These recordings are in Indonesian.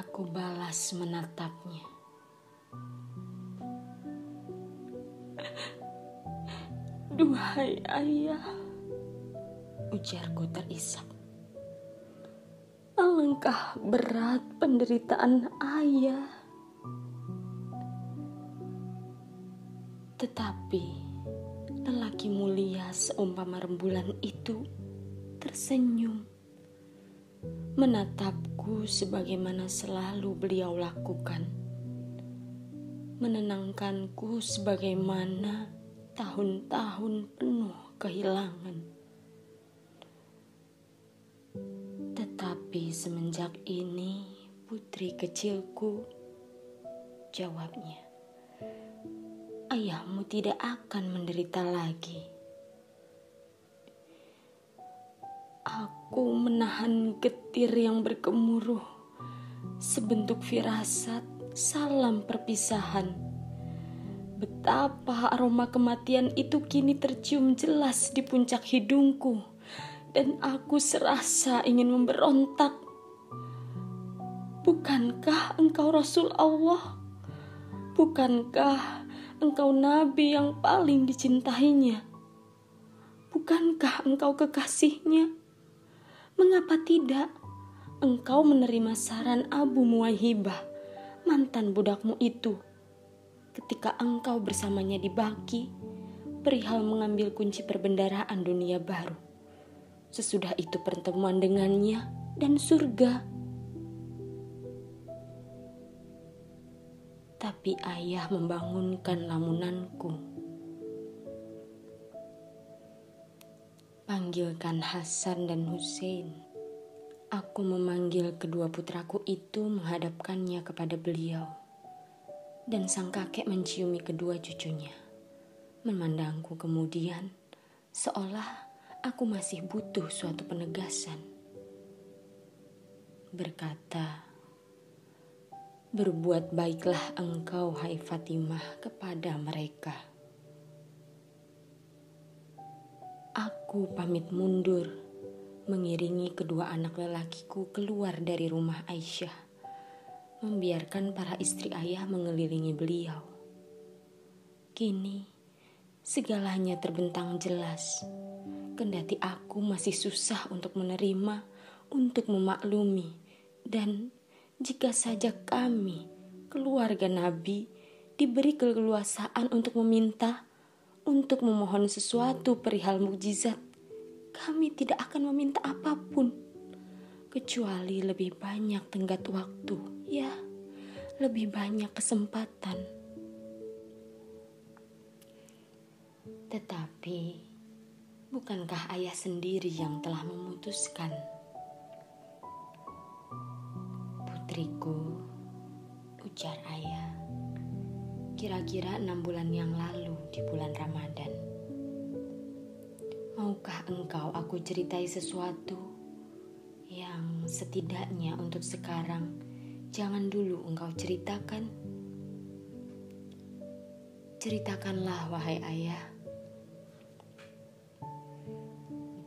aku balas menatapnya. Duhai ayah, ujarku terisak. Alangkah berat penderitaan ayah. Tetapi lelaki mulia seumpama rembulan itu tersenyum menatapku sebagaimana selalu beliau lakukan, menenangkanku sebagaimana tahun-tahun penuh kehilangan. Tetapi semenjak ini, putri kecilku, jawabnya, ayahmu tidak akan menderita lagi. Aku menahan getir yang bergemuruh, sebentuk firasat salam perpisahan. Betapa aroma kematian itu kini tercium jelas di puncak hidungku, dan aku serasa ingin memberontak. Bukankah engkau Rasul Allah? Bukankah engkau Nabi yang paling dicintainya? Bukankah engkau kekasihnya? Mengapa tidak? Engkau menerima saran Abu Muwahibah, mantan budakmu itu. Ketika engkau bersamanya di Baki, perihal mengambil kunci perbendaraan dunia baru. Sesudah itu pertemuan dengannya dan surga. Tapi ayah membangunkan lamunanku. Panggilkan Hasan dan Hussein. Aku memanggil kedua putraku itu menghadapkannya kepada beliau. Dan sang kakek menciumi kedua cucunya. Memandangku kemudian, seolah aku masih butuh suatu penegasan. Berkata, Berbuat baiklah engkau, hai Fatimah, kepada mereka. Aku pamit mundur, mengiringi kedua anak lelakiku keluar dari rumah Aisyah, membiarkan para istri ayah mengelilingi beliau. Kini, segalanya terbentang jelas, kendati aku masih susah untuk menerima, untuk memaklumi, dan jika saja kami, keluarga Nabi, diberi keleluasaan untuk meminta, untuk memohon sesuatu perihal mukjizat, kami tidak akan meminta apa pun kecuali lebih banyak tenggat waktu, ya, lebih banyak kesempatan. Tetapi, bukankah ayah sendiri yang telah memutuskan? Putriku, ujar ayah kira-kira enam bulan yang lalu di bulan Ramadan. Maukah engkau aku ceritai sesuatu yang setidaknya untuk sekarang jangan dulu engkau ceritakan? Ceritakanlah wahai ayah.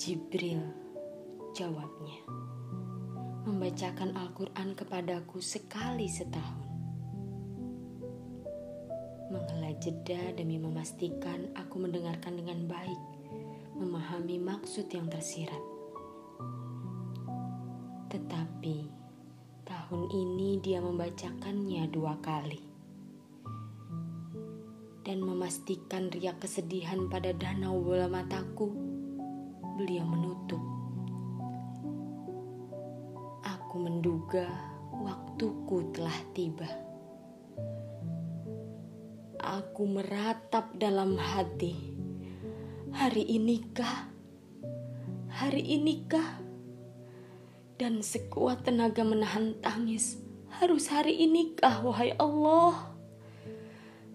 Jibril jawabnya. Membacakan Al-Quran kepadaku sekali setahun jeda demi memastikan aku mendengarkan dengan baik, memahami maksud yang tersirat. Tetapi tahun ini dia membacakannya dua kali dan memastikan riak kesedihan pada danau bola mataku, beliau menutup. Aku menduga waktuku telah tiba aku meratap dalam hati. Hari inikah? Hari inikah? Dan sekuat tenaga menahan tangis. Harus hari inikah, wahai Allah?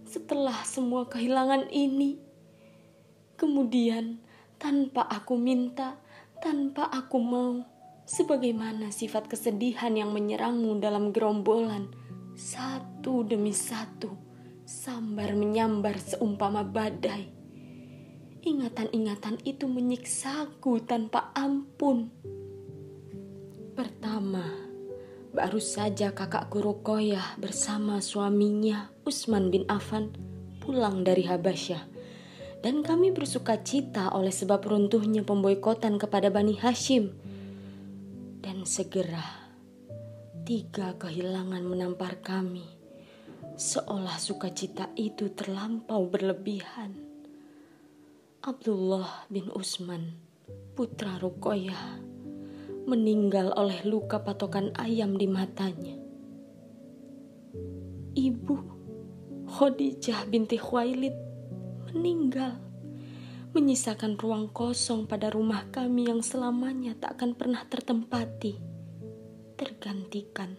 Setelah semua kehilangan ini, kemudian tanpa aku minta, tanpa aku mau, sebagaimana sifat kesedihan yang menyerangmu dalam gerombolan, satu demi satu Sambar menyambar seumpama badai. Ingatan-ingatan itu menyiksaku tanpa ampun. Pertama, Baru saja kakakku Rukoyah bersama suaminya Usman bin Affan pulang dari Habasyah. Dan kami bersuka cita oleh sebab runtuhnya pemboikotan kepada Bani Hashim. Dan segera tiga kehilangan menampar kami. Seolah sukacita itu terlampau berlebihan. Abdullah bin Usman, putra Rukoyah, meninggal oleh luka patokan ayam di matanya. Ibu Khadijah binti Khuwailid meninggal, menyisakan ruang kosong pada rumah kami yang selamanya tak akan pernah tertempati, tergantikan.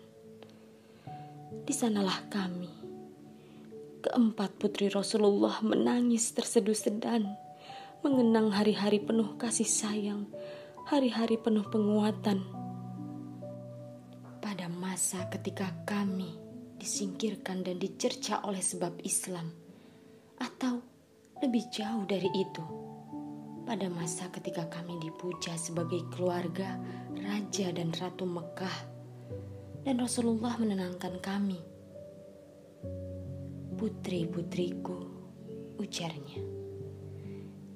Di sanalah kami, keempat putri Rasulullah menangis terseduh-sedan, mengenang hari-hari penuh kasih sayang hari-hari penuh penguatan. Pada masa ketika kami disingkirkan dan dicerca oleh sebab Islam, atau lebih jauh dari itu, pada masa ketika kami dipuja sebagai keluarga raja dan ratu Mekah, dan Rasulullah menenangkan kami. Putri-putriku, ujarnya.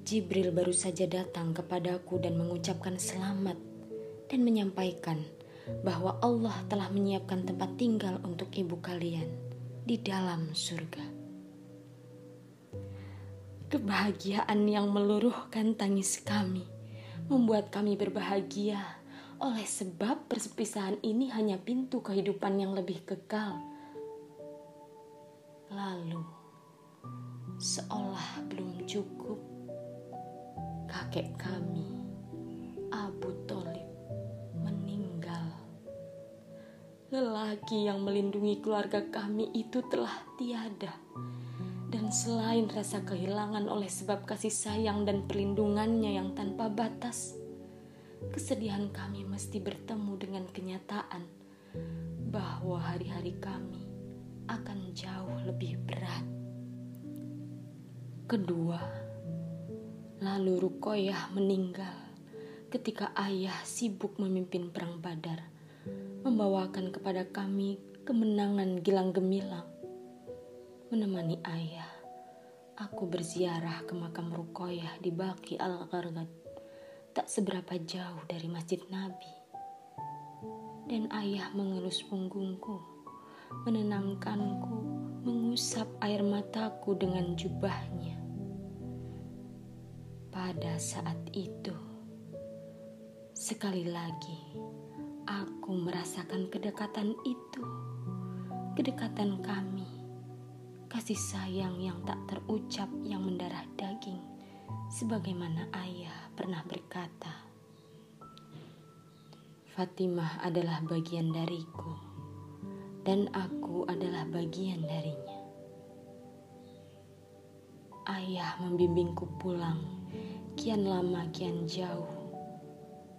Jibril baru saja datang kepadaku dan mengucapkan selamat dan menyampaikan bahwa Allah telah menyiapkan tempat tinggal untuk ibu kalian di dalam surga. Kebahagiaan yang meluruhkan tangis kami membuat kami berbahagia oleh sebab perpisahan ini hanya pintu kehidupan yang lebih kekal. Lalu, seolah belum cukup, kakek kami, Abu Talib, meninggal. Lelaki yang melindungi keluarga kami itu telah tiada. Dan selain rasa kehilangan oleh sebab kasih sayang dan perlindungannya yang tanpa batas, kesedihan kami mesti bertemu dengan kenyataan bahwa hari-hari kami akan jauh lebih berat. Kedua, Lalu Rukoyah meninggal ketika ayah sibuk memimpin perang badar, membawakan kepada kami kemenangan gilang gemilang. Menemani ayah, aku berziarah ke makam Rukoyah di Baki Al-Ghargad, tak seberapa jauh dari Masjid Nabi. Dan ayah mengelus punggungku, menenangkanku, mengusap air mataku dengan jubahnya pada saat itu, sekali lagi aku merasakan kedekatan itu, kedekatan kami, kasih sayang yang tak terucap yang mendarah daging, sebagaimana ayah pernah berkata. Fatimah adalah bagian dariku, dan aku adalah bagian darinya. Ayah membimbingku pulang kian lama kian jauh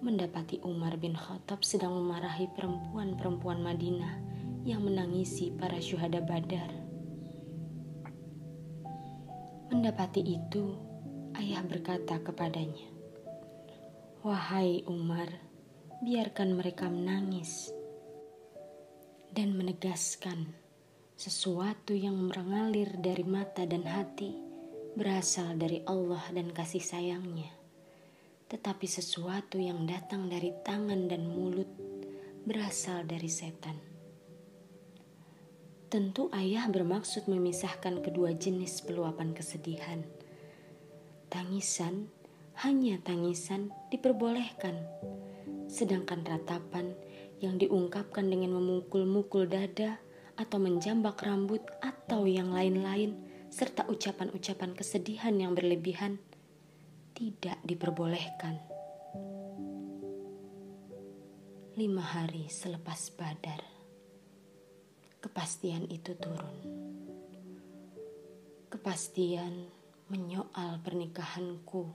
mendapati Umar bin Khattab sedang memarahi perempuan-perempuan Madinah yang menangisi para syuhada Badar. Mendapati itu, ayah berkata kepadanya, "Wahai Umar, biarkan mereka menangis." Dan menegaskan sesuatu yang mengalir dari mata dan hati berasal dari Allah dan kasih sayangnya, tetapi sesuatu yang datang dari tangan dan mulut berasal dari setan. Tentu ayah bermaksud memisahkan kedua jenis peluapan kesedihan. Tangisan, hanya tangisan diperbolehkan, sedangkan ratapan yang diungkapkan dengan memukul-mukul dada atau menjambak rambut atau yang lain-lain serta ucapan-ucapan kesedihan yang berlebihan tidak diperbolehkan. Lima hari selepas badar, kepastian itu turun. Kepastian menyoal pernikahanku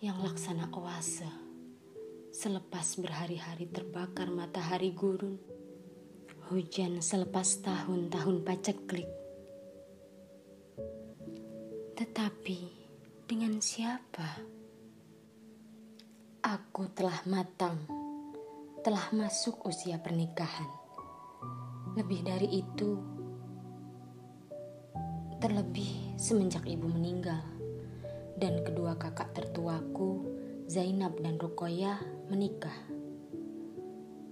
yang laksana oase selepas berhari-hari terbakar matahari gurun. Hujan selepas tahun-tahun paceklik tetapi dengan siapa? Aku telah matang telah masuk usia pernikahan. Lebih dari itu, terlebih semenjak ibu meninggal dan kedua kakak tertuaku, Zainab dan Rukoya, menikah.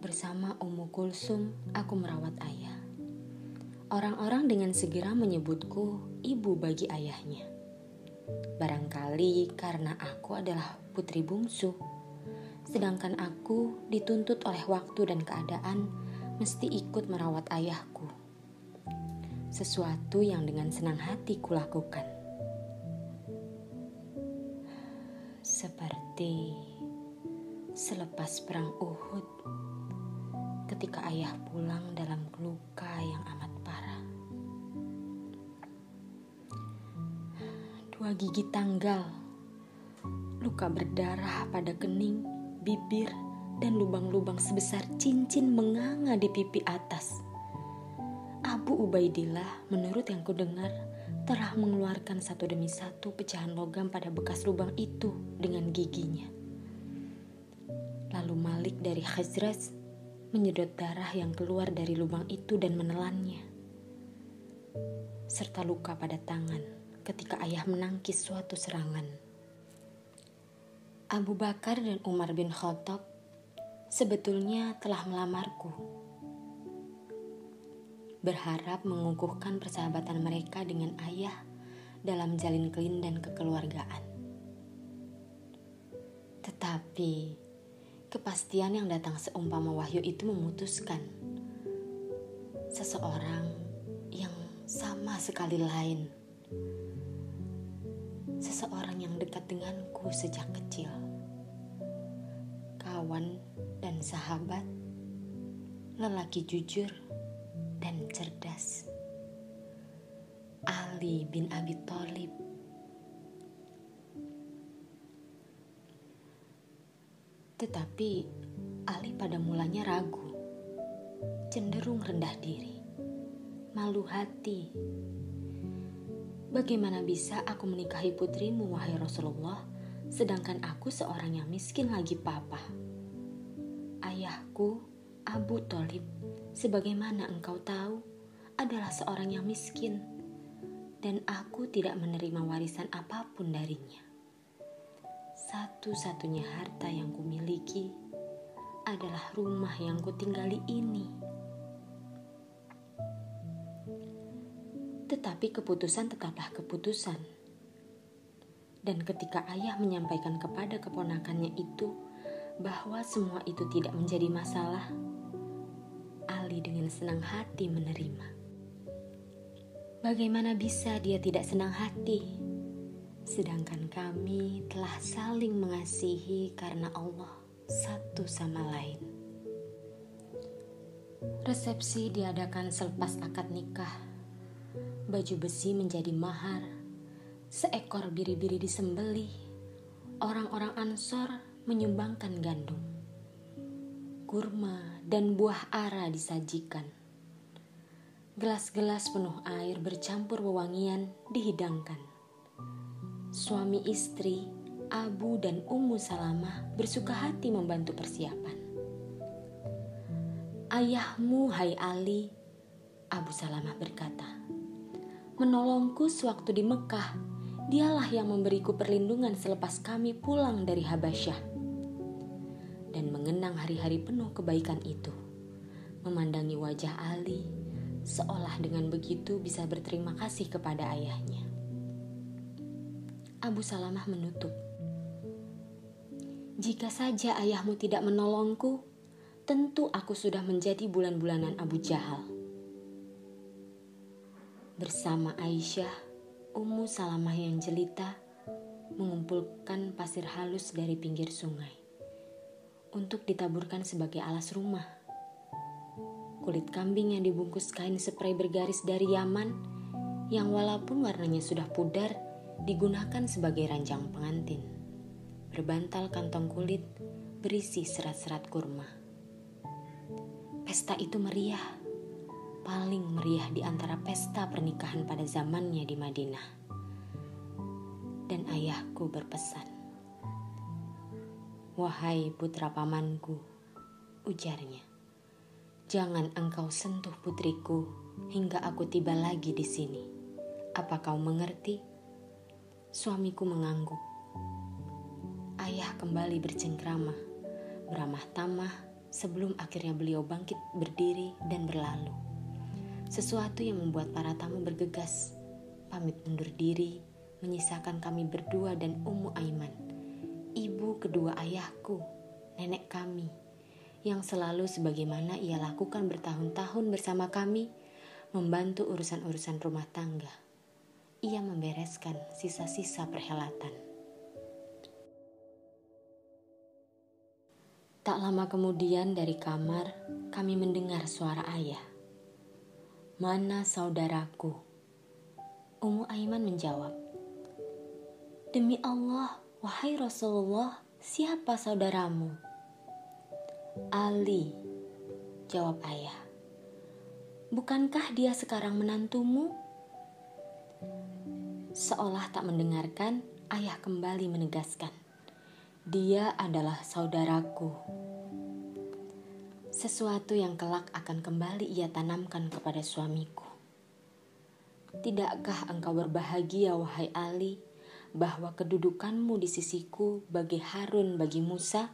Bersama Ummu Kulsum, aku merawat ayah. Orang-orang dengan segera menyebutku ibu bagi ayahnya. Barangkali karena aku adalah putri bungsu sedangkan aku dituntut oleh waktu dan keadaan mesti ikut merawat ayahku. Sesuatu yang dengan senang hati kulakukan. Perang Uhud, ketika ayah pulang dalam luka yang amat parah. Dua gigi tanggal, luka berdarah pada kening bibir, dan lubang-lubang sebesar cincin menganga di pipi atas. Abu Ubaidillah, menurut yang kudengar, telah mengeluarkan satu demi satu pecahan logam pada bekas lubang itu dengan giginya. Lalu Malik dari Khazraj menyedot darah yang keluar dari lubang itu dan menelannya. Serta luka pada tangan ketika ayah menangkis suatu serangan. Abu Bakar dan Umar bin Khattab sebetulnya telah melamarku. Berharap mengukuhkan persahabatan mereka dengan ayah dalam jalin kelin dan kekeluargaan. Tetapi kepastian yang datang seumpama wahyu itu memutuskan seseorang yang sama sekali lain seseorang yang dekat denganku sejak kecil, kawan dan sahabat, lelaki jujur dan cerdas. Ali bin Abi Thalib. Tetapi Ali pada mulanya ragu, cenderung rendah diri, malu hati, Bagaimana bisa aku menikahi putrimu, wahai Rasulullah, sedangkan aku seorang yang miskin lagi papa? Ayahku, Abu Talib, sebagaimana engkau tahu, adalah seorang yang miskin, dan aku tidak menerima warisan apa pun darinya. Satu-satunya harta yang kumiliki adalah rumah yang kutinggali ini Tetapi keputusan tetaplah keputusan. Dan ketika ayah menyampaikan kepada keponakannya itu bahwa semua itu tidak menjadi masalah, Ali dengan senang hati menerima. Bagaimana bisa dia tidak senang hati? Sedangkan kami telah saling mengasihi karena Allah satu sama lain. Resepsi diadakan selepas akad nikah baju besi menjadi mahar, seekor biri-biri disembelih, orang-orang Ansor menyumbangkan gandum, kurma dan buah ara disajikan. Gelas-gelas penuh air bercampur wewangian dihidangkan. Suami istri, Abu dan Ummu Salamah bersuka hati membantu persiapan. Ayahmu, hai Ali, Abu Salamah berkata, menolongku sewaktu di Mekah. Dialah yang memberiku perlindungan selepas kami pulang dari Habasyah. Dan mengenang hari-hari penuh kebaikan itu. Memandangi wajah Ali, seolah dengan begitu bisa berterima kasih kepada ayahnya. Abu Salamah menutup. Jika saja ayahmu tidak menolongku, tentu aku sudah menjadi bulan-bulanan Abu Jahal. Bersama Aisyah, Ummu Salamah yang jelita mengumpulkan pasir halus dari pinggir sungai untuk ditaburkan sebagai alas rumah. Kulit kambing yang dibungkus kain spray bergaris dari Yaman yang walaupun warnanya sudah pudar digunakan sebagai ranjang pengantin. Berbantal kantong kulit berisi serat-serat kurma. Pesta itu meriah paling meriah di antara pesta pernikahan pada zamannya di Madinah. Dan ayahku berpesan, "Wahai putra pamanku, ujarnya. Jangan engkau sentuh putriku hingga aku tiba lagi di sini. Apa kau mengerti? Suamiku mengangguk. Ayah kembali bercengkrama, beramah tamah sebelum akhirnya beliau bangkit berdiri dan berlalu. Sesuatu yang membuat para tamu bergegas, pamit undur diri, menyisakan kami berdua dan Ummu Aiman, ibu kedua ayahku, nenek kami yang selalu sebagaimana ia lakukan bertahun-tahun bersama kami, membantu urusan-urusan rumah tangga. Ia membereskan sisa-sisa perhelatan. Tak lama kemudian dari kamar, kami mendengar suara ayah. Mana saudaraku? Umu Aiman menjawab, Demi Allah, wahai Rasulullah, siapa saudaramu? Ali, jawab ayah. Bukankah dia sekarang menantumu? Seolah tak mendengarkan, ayah kembali menegaskan. Dia adalah saudaraku. Sesuatu yang kelak akan kembali ia tanamkan kepada suamiku. Tidakkah engkau berbahagia, wahai Ali, bahwa kedudukanmu di sisiku bagi Harun bagi Musa?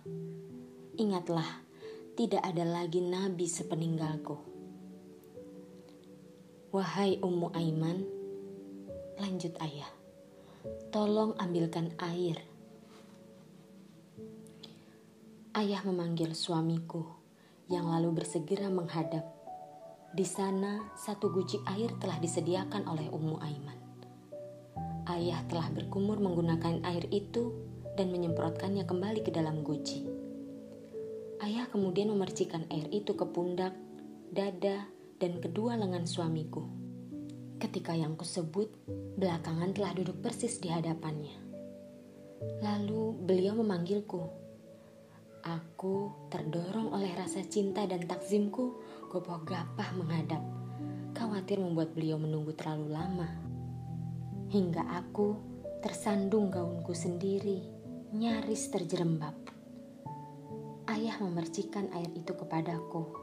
Ingatlah, tidak ada lagi nabi sepeninggalku. Wahai Ummu Aiman, lanjut ayah, tolong ambilkan air. Ayah memanggil suamiku yang lalu bersegera menghadap. Di sana, satu guci air telah disediakan oleh Ummu Aiman. Ayah telah berkumur menggunakan air itu dan menyemprotkannya kembali ke dalam guci. Ayah kemudian memercikan air itu ke pundak, dada, dan kedua lengan suamiku. Ketika yang kusebut, belakangan telah duduk persis di hadapannya. Lalu beliau memanggilku. Aku terdorong oleh rasa cinta dan takzimku, gopoh gapah menghadap, khawatir membuat beliau menunggu terlalu lama. Hingga aku tersandung gaunku sendiri, nyaris terjerembab ayah memercikan air itu kepadaku,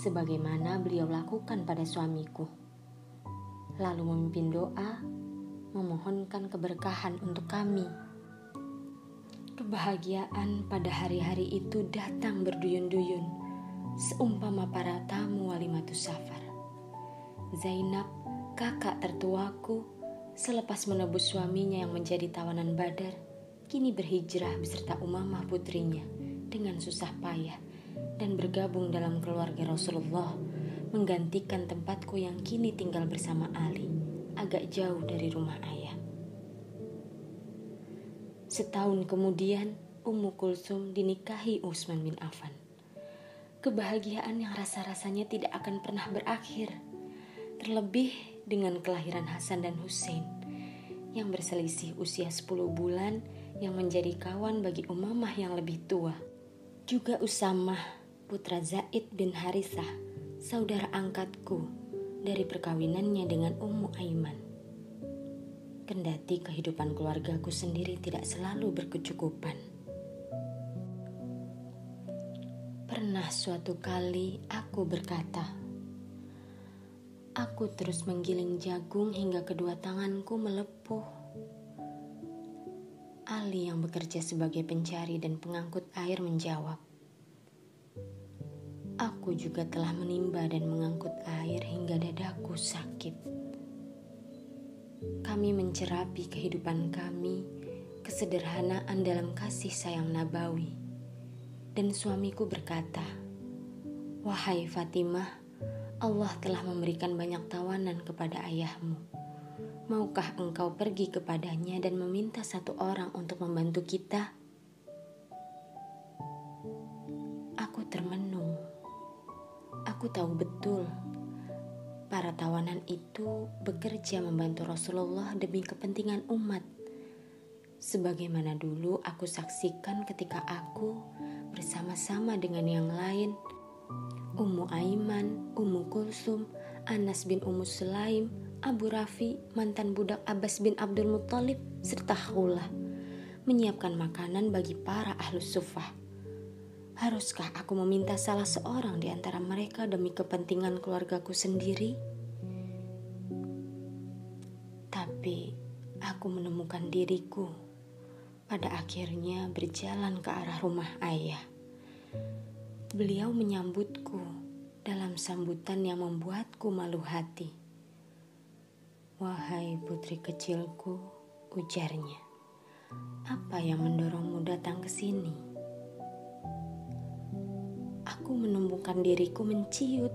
sebagaimana beliau lakukan pada suamiku. Lalu memimpin doa, memohonkan keberkahan untuk kami. Kebahagiaan pada hari-hari itu datang berduyun-duyun, seumpama para tamu walimatus safar. Zainab, kakak tertuaku, selepas menebus suaminya yang menjadi tawanan badar, kini berhijrah beserta Umamah putrinya dengan susah payah dan bergabung dalam keluarga Rasulullah, menggantikan tempatku yang kini tinggal bersama Ali, agak jauh dari rumah ayah. Setahun kemudian, Ummu Kulsum dinikahi Utsman bin Affan. Kebahagiaan yang rasa-rasanya tidak akan pernah berakhir, terlebih dengan kelahiran Hasan dan Hussein yang berselisih usia 10 bulan yang menjadi kawan bagi Umamah yang lebih tua. Juga Usamah, putra Zaid bin Harithah, saudara angkatku dari perkawinannya dengan Ummu Aiman. Kendati kehidupan keluargaku sendiri tidak selalu berkecukupan. Pernah suatu kali aku berkata, Aku terus menggiling jagung hingga kedua tanganku melepuh Ali yang bekerja sebagai pencari dan pengangkut air menjawab, Aku juga telah menimba dan mengangkut air hingga dadaku sakit. Kami mencerapi kehidupan kami, kesederhanaan dalam kasih sayang nabawi. Dan suamiku berkata, Wahai Fatimah, Allah telah memberikan banyak tawanan kepada ayahmu Maukah engkau pergi kepadanya dan meminta satu orang untuk membantu kita? Aku termenung. Aku tahu betul para tawanan itu bekerja membantu Rasulullah demi kepentingan umat. Sebagaimana dulu aku saksikan ketika aku bersama-sama dengan yang lain, Ummu Aiman, Ummu Kulsum, Anas bin Ummu Sulaim, Abu Rafi, mantan budak Abbas bin Abdul Muttalib, serta Khula, menyiapkan makanan bagi para ahlus sufah. Haruskah aku meminta salah seorang di antara mereka demi kepentingan keluargaku sendiri? Tapi aku menemukan diriku pada akhirnya berjalan ke arah rumah ayah. Beliau menyambutku dalam sambutan yang membuatku malu hati. Wahai putri kecilku, ujarnya. Apa yang mendorongmu datang ke sini? Aku menemukan diriku menciut.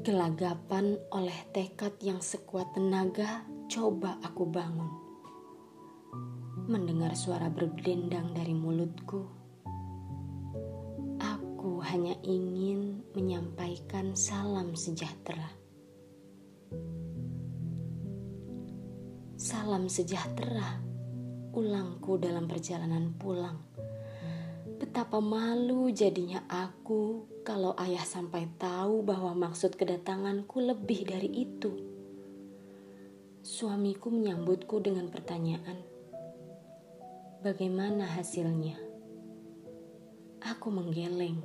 Gelagapan oleh tekad yang sekuat tenaga, coba aku bangun. Mendengar suara berdendang dari mulutku, aku hanya ingin menyampaikan salam sejahtera. Salam sejahtera, ulangku dalam perjalanan pulang Betapa malu jadinya aku kalau ayah sampai tahu bahwa maksud kedatanganku lebih dari itu. Suamiku menyambutku dengan pertanyaan, "Bagaimana hasilnya?" Aku menggeleng.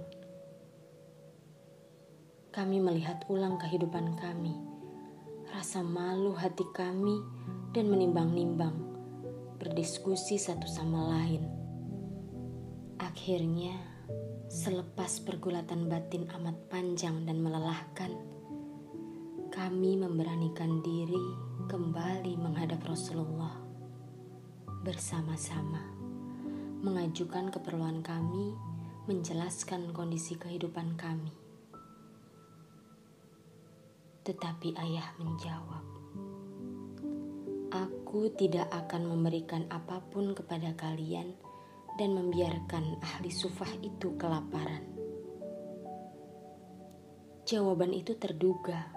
Kami melihat ulang kehidupan kami, rasa malu hati kami, dan menimbang-nimbang, berdiskusi satu sama lain Akhirnya, selepas pergulatan batin amat panjang dan melelahkan, kami memberanikan diri kembali menghadap Rasulullah bersama-sama, mengajukan keperluan kami, menjelaskan kondisi kehidupan kami. Tetapi ayah menjawab, "Aku tidak akan memberikan apa pun kepada kalian." Dan membiarkan ahli sufah itu kelaparan. Jawaban itu terduga,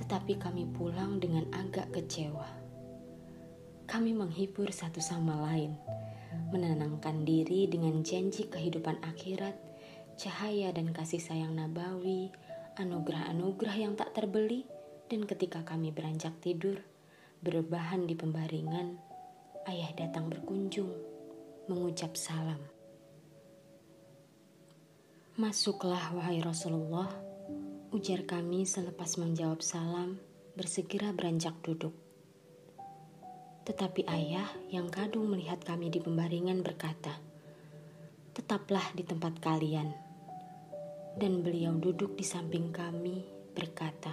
tetapi kami pulang dengan agak kecewa. Kami menghibur satu sama lain, menenangkan diri dengan janji kehidupan akhirat, cahaya dan kasih sayang nabawi, anugerah-anugerah yang tak terbeli, dan ketika kami beranjak tidur, berbahan di pembaringan, ayah datang berkunjung mengucap salam. Masuklah wahai Rasulullah, ujar kami selepas menjawab salam, bersegera beranjak duduk. Tetapi ayah yang kadung melihat kami di pembaringan berkata, Tetaplah di tempat kalian. Dan beliau duduk di samping kami berkata,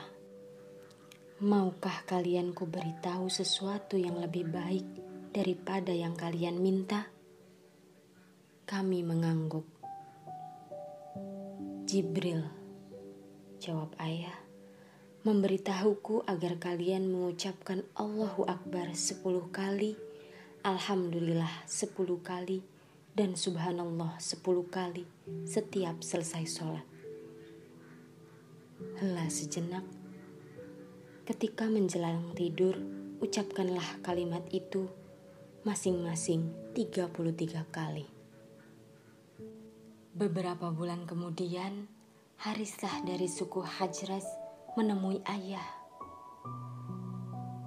Maukah kalian ku beritahu sesuatu yang lebih baik daripada yang kalian minta? Kami mengangguk. Jibril, jawab ayah, memberitahuku agar kalian mengucapkan Allahu Akbar sepuluh kali, Alhamdulillah sepuluh kali, dan Subhanallah sepuluh kali setiap selesai sholat. Hela sejenak, ketika menjelang tidur, ucapkanlah kalimat itu masing-masing 33 kali. Beberapa bulan kemudian, Harisah dari suku Hajras menemui ayah.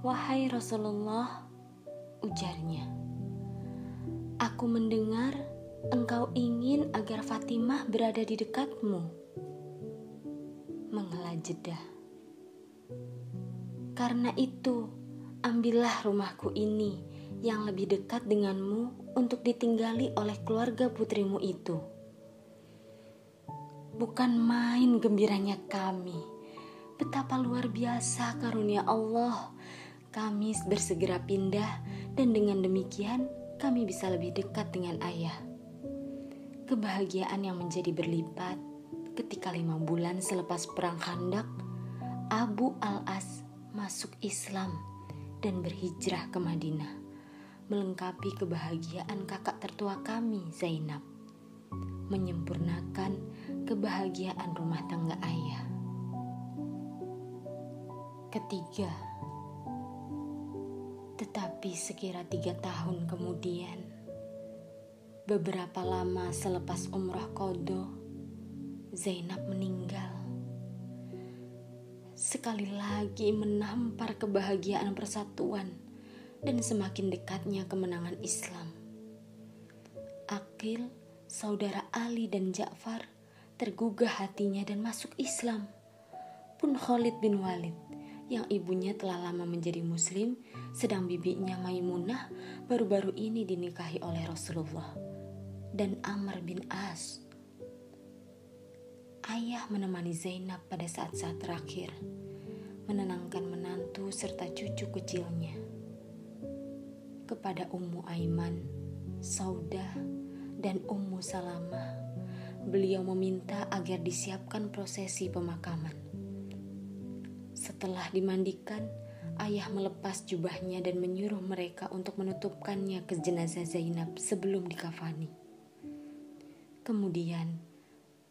Wahai Rasulullah, ujarnya, aku mendengar engkau ingin agar Fatimah berada di dekatmu. Menghela jeda. Karena itu, ambillah rumahku ini yang lebih dekat denganmu untuk ditinggali oleh keluarga putrimu itu Bukan main gembiranya kami. Betapa luar biasa karunia Allah. Kami bersegera pindah dan dengan demikian kami bisa lebih dekat dengan ayah. Kebahagiaan yang menjadi berlipat ketika lima bulan selepas perang Khandak, Abu Al-As masuk Islam dan berhijrah ke Madinah, melengkapi kebahagiaan kakak tertua kami, Zainab, menyempurnakan kebahagiaan rumah tangga ayah. Ketiga, tetapi sekira tiga tahun kemudian, beberapa lama selepas umrah kodo, Zainab meninggal. Sekali lagi menampar kebahagiaan persatuan dan semakin dekatnya kemenangan Islam. Akil saudara Ali dan Ja'far tergugah hatinya dan masuk Islam. Pun Khalid bin Walid yang ibunya telah lama menjadi muslim, sedang bibinya Maimunah baru-baru ini dinikahi oleh Rasulullah dan Amr bin As. Ayah menemani Zainab pada saat-saat terakhir, menenangkan menantu serta cucu kecilnya. Kepada Ummu Aiman, Saudah, dan Ummu Salamah, beliau meminta agar disiapkan prosesi pemakaman. Setelah dimandikan, ayah melepas jubahnya dan menyuruh mereka untuk menutupkannya ke jenazah Zainab sebelum dikafani. Kemudian,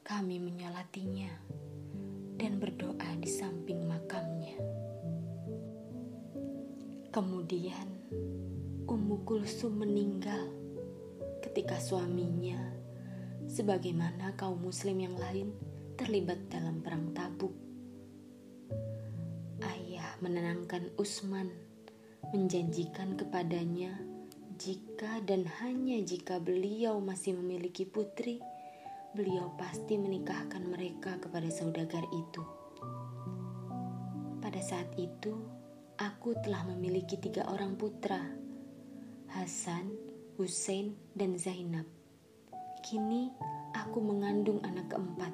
kami menyolatinya dan berdoa di samping makamnya. Kemudian, Ummu Kulsum meninggal ketika suaminya, sebagaimana kaum Muslim yang lain, terlibat dalam perang Tabuk. Ayah menenangkan Usman, menjanjikan kepadanya jika dan hanya jika beliau masih memiliki putri, beliau pasti menikahkan mereka kepada saudagar itu. Pada saat itu, aku telah memiliki tiga orang putra, Hasan, Hussein, dan Zainab. Kini aku mengandung anak keempat,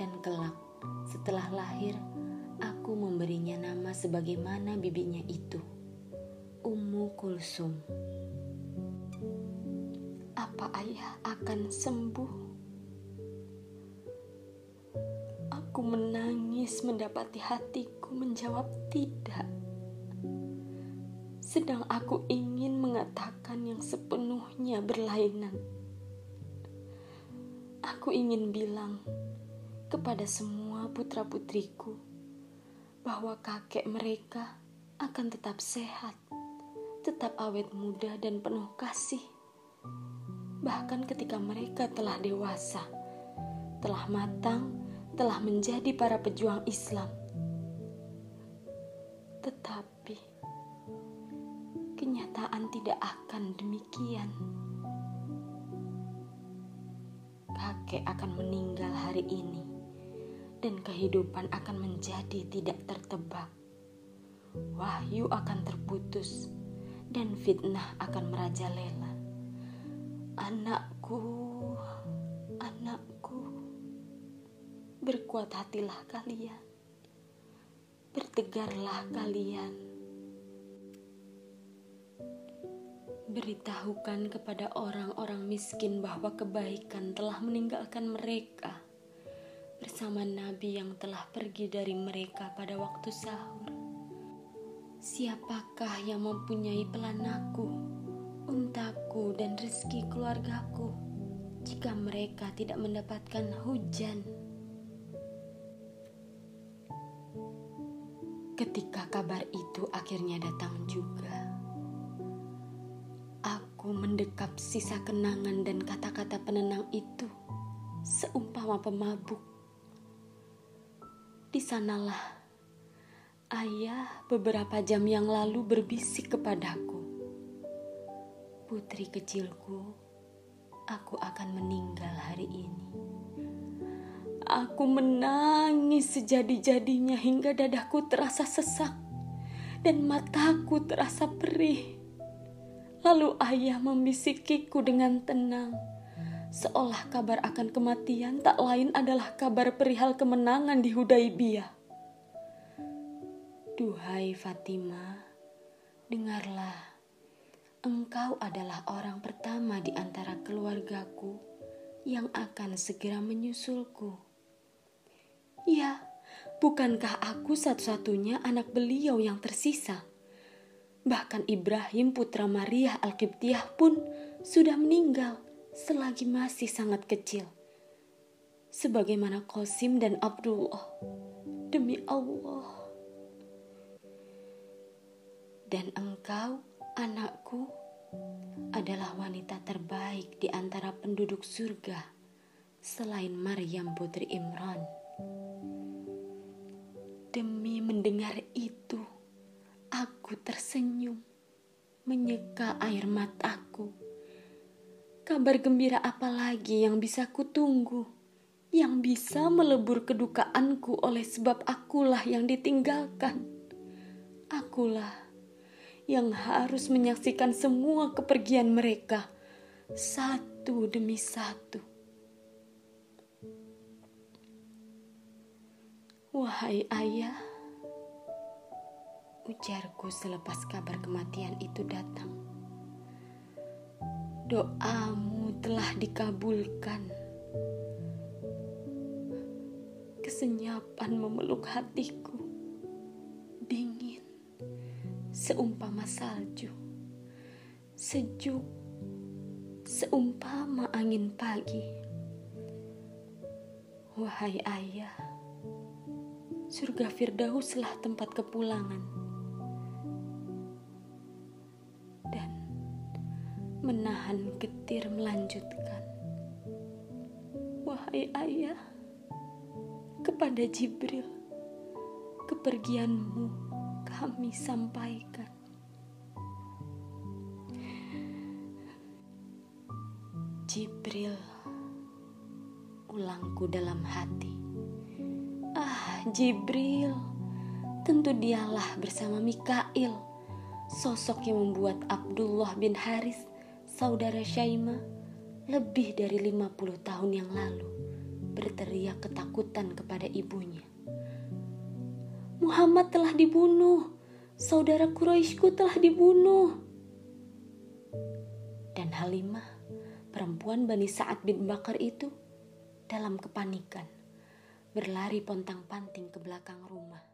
dan kelak setelah lahir, aku memberinya nama sebagaimana bibinya itu, Ummu Kulsum. Apa ayah akan sembuh? Aku menangis mendapati hatiku menjawab tidak sedang aku ingin mengatakan yang sepenuhnya berlainan. Aku ingin bilang kepada semua putra-putriku bahwa kakek mereka akan tetap sehat, tetap awet muda dan penuh kasih. Bahkan ketika mereka telah dewasa, telah matang, telah menjadi para pejuang Islam. Tetapi kenyataan tidak akan demikian. Kakek akan meninggal hari ini, dan kehidupan akan menjadi tidak tertebak. Wahyu akan terputus, dan fitnah akan merajalela. Anakku, anakku, berkuat hatilah kalian, bertegarlah kalian Beritahukan kepada orang-orang miskin bahwa kebaikan telah meninggalkan mereka bersama Nabi yang telah pergi dari mereka pada waktu sahur. Siapakah yang mempunyai pelanaku, untaku, dan rezeki keluargaku jika mereka tidak mendapatkan hujan? Ketika kabar itu akhirnya datang juga mendekap sisa kenangan dan kata-kata penenang itu seumpama pemabuk. Di sanalah ayah beberapa jam yang lalu berbisik kepadaku. Putri kecilku, aku akan meninggal hari ini. Aku menangis sejadi-jadinya hingga dadaku terasa sesak dan mataku terasa perih. Lalu ayah membisikiku dengan tenang, seolah kabar akan kematian tak lain adalah kabar perihal kemenangan di Hudaibiyah. Duhai Fatima, dengarlah, engkau adalah orang pertama di antara keluargaku yang akan segera menyusulku. Ya, bukankah aku satu-satunya anak beliau yang tersisa? Bahkan Ibrahim putra Maria Alkiptiah pun sudah meninggal selagi masih sangat kecil. Sebagaimana Qasim dan Abdullah. Demi Allah. Dan engkau, anakku, adalah wanita terbaik di antara penduduk surga selain Maryam putri Imran. Demi mendengar itu, Aku tersenyum, menyeka air mataku. Kabar gembira apa lagi yang bisa kutunggu? Yang bisa melebur kedukaanku oleh sebab akulah yang ditinggalkan. Akulah yang harus menyaksikan semua kepergian mereka satu demi satu. Wahai ayah, ujarku selepas kabar kematian itu datang. Doamu telah dikabulkan. Kesenyapan memeluk hatiku, dingin, seumpama salju, sejuk, seumpama angin pagi. Wahai ayah, surga Firdauslah tempat kepulangan. Menahan getir melanjutkan. Wahai ayah, kepada Jibril, kepergianmu kami sampaikan. Jibril, ulangku dalam hati Jibril. Tentu dialah bersama Mikail, sosok yang membuat Abdullah bin Haris, saudara Syaima, lebih dari 50 tahun yang lalu berteriak ketakutan kepada ibunya. Muhammad telah dibunuh, saudara Quraisyku telah dibunuh. Dan Halimah, perempuan Bani Sa'ad bin Bakar itu dalam kepanikan berlari pontang-panting ke belakang rumah.